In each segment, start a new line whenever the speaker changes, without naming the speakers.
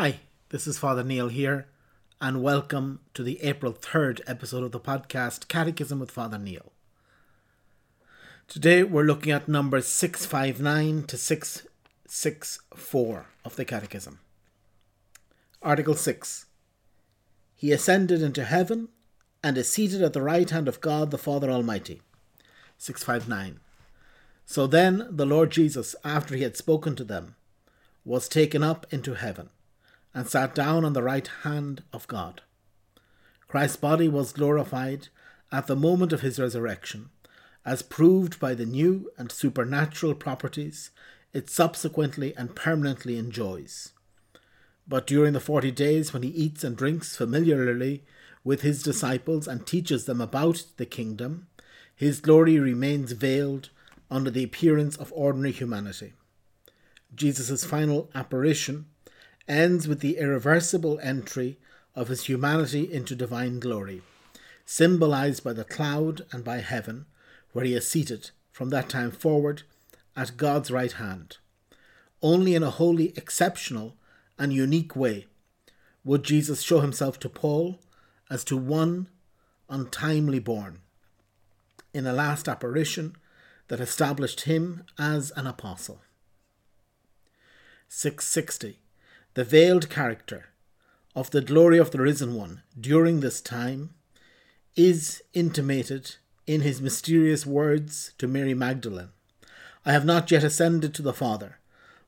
Hi, this is Father Neil here, and welcome to the April 3rd episode of the podcast Catechism with Father Neil. Today we're looking at numbers 659 to 664 of the Catechism. Article 6 He ascended into heaven and is seated at the right hand of God the Father Almighty. 659. So then the Lord Jesus, after he had spoken to them, was taken up into heaven and sat down on the right hand of God. Christ's body was glorified at the moment of his resurrection, as proved by the new and supernatural properties it subsequently and permanently enjoys. But during the forty days when he eats and drinks familiarly with his disciples and teaches them about the kingdom, his glory remains veiled under the appearance of ordinary humanity. Jesus' final apparition ends with the irreversible entry of his humanity into divine glory, symbolized by the cloud and by heaven, where he is seated from that time forward at God's right hand. Only in a wholly exceptional and unique way would Jesus show himself to Paul as to one untimely born, in a last apparition that established him as an apostle. 660. The veiled character of the glory of the risen one during this time is intimated in his mysterious words to Mary Magdalene I have not yet ascended to the Father,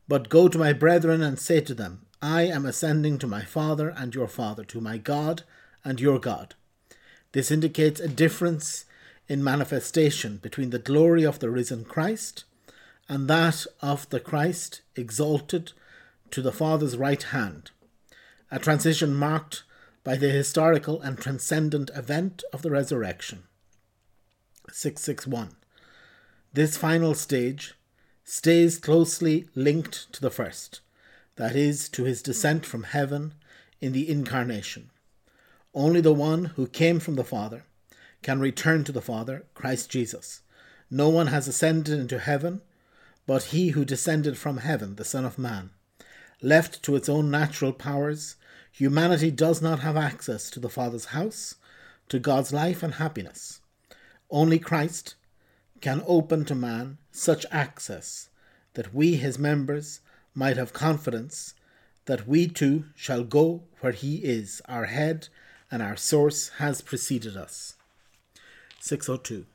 but go to my brethren and say to them, I am ascending to my Father and your Father, to my God and your God. This indicates a difference in manifestation between the glory of the risen Christ and that of the Christ exalted to the Father's right hand, a transition marked by the historical and transcendent event of the resurrection. 661. This final stage stays closely linked to the first, that is, to his descent from heaven in the incarnation. Only the one who came from the Father can return to the Father, Christ Jesus. No one has ascended into heaven but he who descended from heaven, the Son of Man. Left to its own natural powers, humanity does not have access to the Father's house, to God's life and happiness. Only Christ can open to man such access that we, his members, might have confidence that we too shall go where he is, our head and our source has preceded us. 602.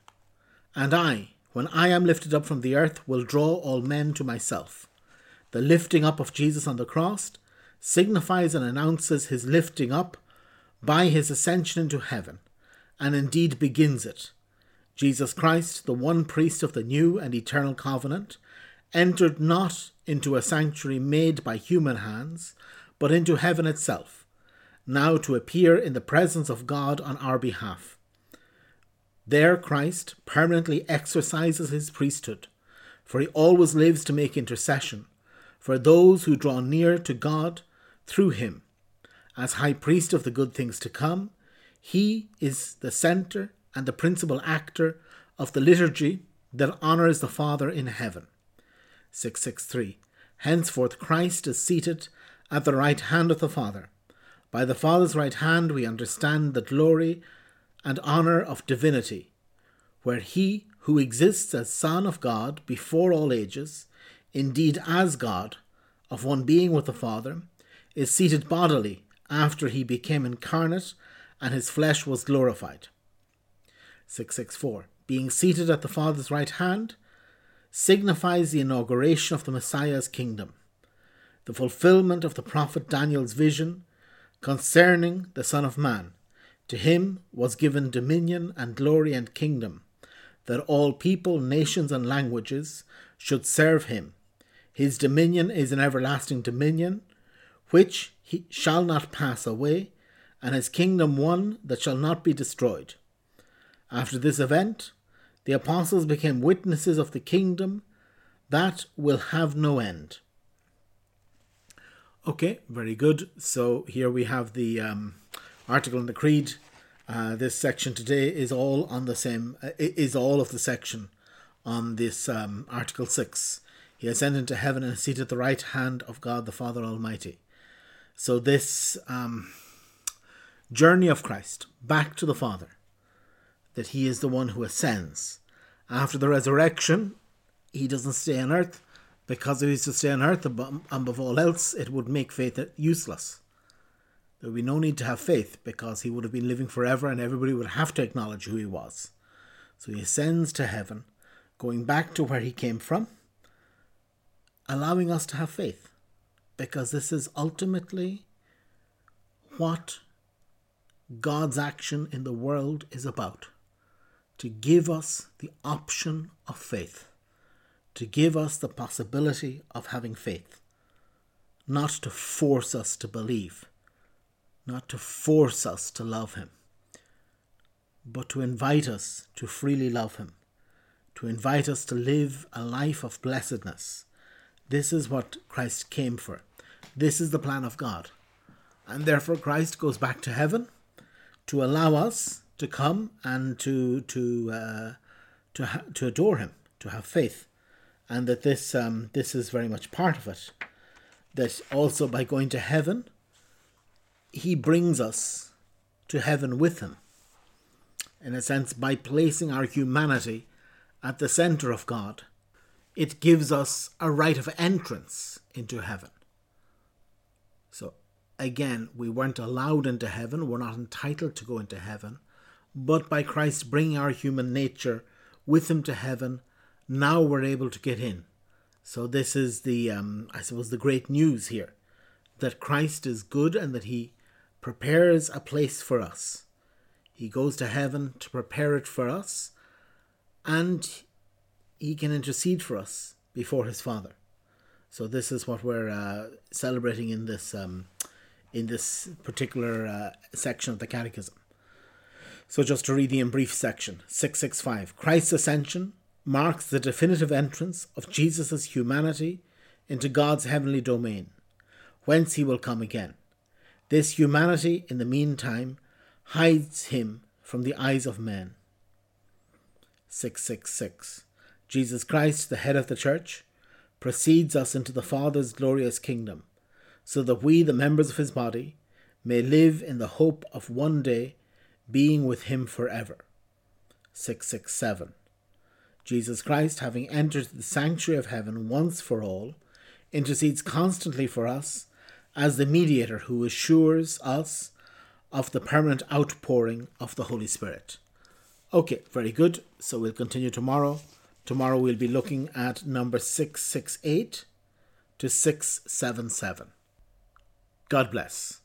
And I, when I am lifted up from the earth, will draw all men to myself. The lifting up of Jesus on the cross signifies and announces his lifting up by his ascension into heaven, and indeed begins it. Jesus Christ, the one priest of the new and eternal covenant, entered not into a sanctuary made by human hands, but into heaven itself, now to appear in the presence of God on our behalf. There, Christ permanently exercises his priesthood, for he always lives to make intercession for those who draw near to God through him. As high priest of the good things to come, he is the centre and the principal actor of the liturgy that honours the Father in heaven. 663. Henceforth Christ is seated at the right hand of the Father. By the Father's right hand we understand the glory and honour of divinity, where he who exists as Son of God before all ages, indeed as God, of one being with the Father, is seated bodily after he became incarnate and his flesh was glorified. 664. Being seated at the Father's right hand signifies the inauguration of the Messiah's kingdom, the fulfillment of the prophet Daniel's vision concerning the Son of Man, to him was given dominion and glory and kingdom, that all people, nations, and languages should serve him. His dominion is an everlasting dominion, which he shall not pass away, and his kingdom one that shall not be destroyed. After this event, the apostles became witnesses of the kingdom that will have no end. Okay, very good. So here we have the um, article in the Creed. Uh, this section today is all on the same, uh, is all of the section on this um, Article 6. He ascended into heaven and is seated at the right hand of God the Father Almighty. So, this um, journey of Christ back to the Father, that he is the one who ascends. After the resurrection, he doesn't stay on earth because if he was to stay on earth above all else, it would make faith useless. There would be no need to have faith because he would have been living forever and everybody would have to acknowledge who he was. So he ascends to heaven, going back to where he came from, allowing us to have faith. Because this is ultimately what God's action in the world is about. To give us the option of faith, to give us the possibility of having faith, not to force us to believe, not to force us to love Him, but to invite us to freely love Him, to invite us to live a life of blessedness. This is what Christ came for. This is the plan of God. And therefore, Christ goes back to heaven to allow us to come and to to uh, to ha- to adore Him, to have faith, and that this um, this is very much part of it. That also by going to heaven, He brings us to heaven with Him. In a sense, by placing our humanity at the center of God, it gives us a right of entrance into heaven. So again, we weren't allowed into heaven, we're not entitled to go into heaven, but by Christ bringing our human nature with him to heaven, now we're able to get in. So this is the, um, I suppose, the great news here, that Christ is good and that he prepares a place for us. He goes to heaven to prepare it for us, and he can intercede for us before his Father. So this is what we're uh, celebrating in this um, in this particular uh, section of the Catechism. So, just to read the in brief section 665 Christ's ascension marks the definitive entrance of Jesus' humanity into God's heavenly domain, whence he will come again. This humanity, in the meantime, hides him from the eyes of men. 666 Jesus Christ, the head of the Church, precedes us into the Father's glorious kingdom so that we, the members of his body, may live in the hope of one day being with him forever. 667. Jesus Christ, having entered the sanctuary of heaven once for all, intercedes constantly for us as the mediator who assures us of the permanent outpouring of the Holy Spirit. Okay, very good. So we'll continue tomorrow. Tomorrow we'll be looking at number 668 to 677. God bless.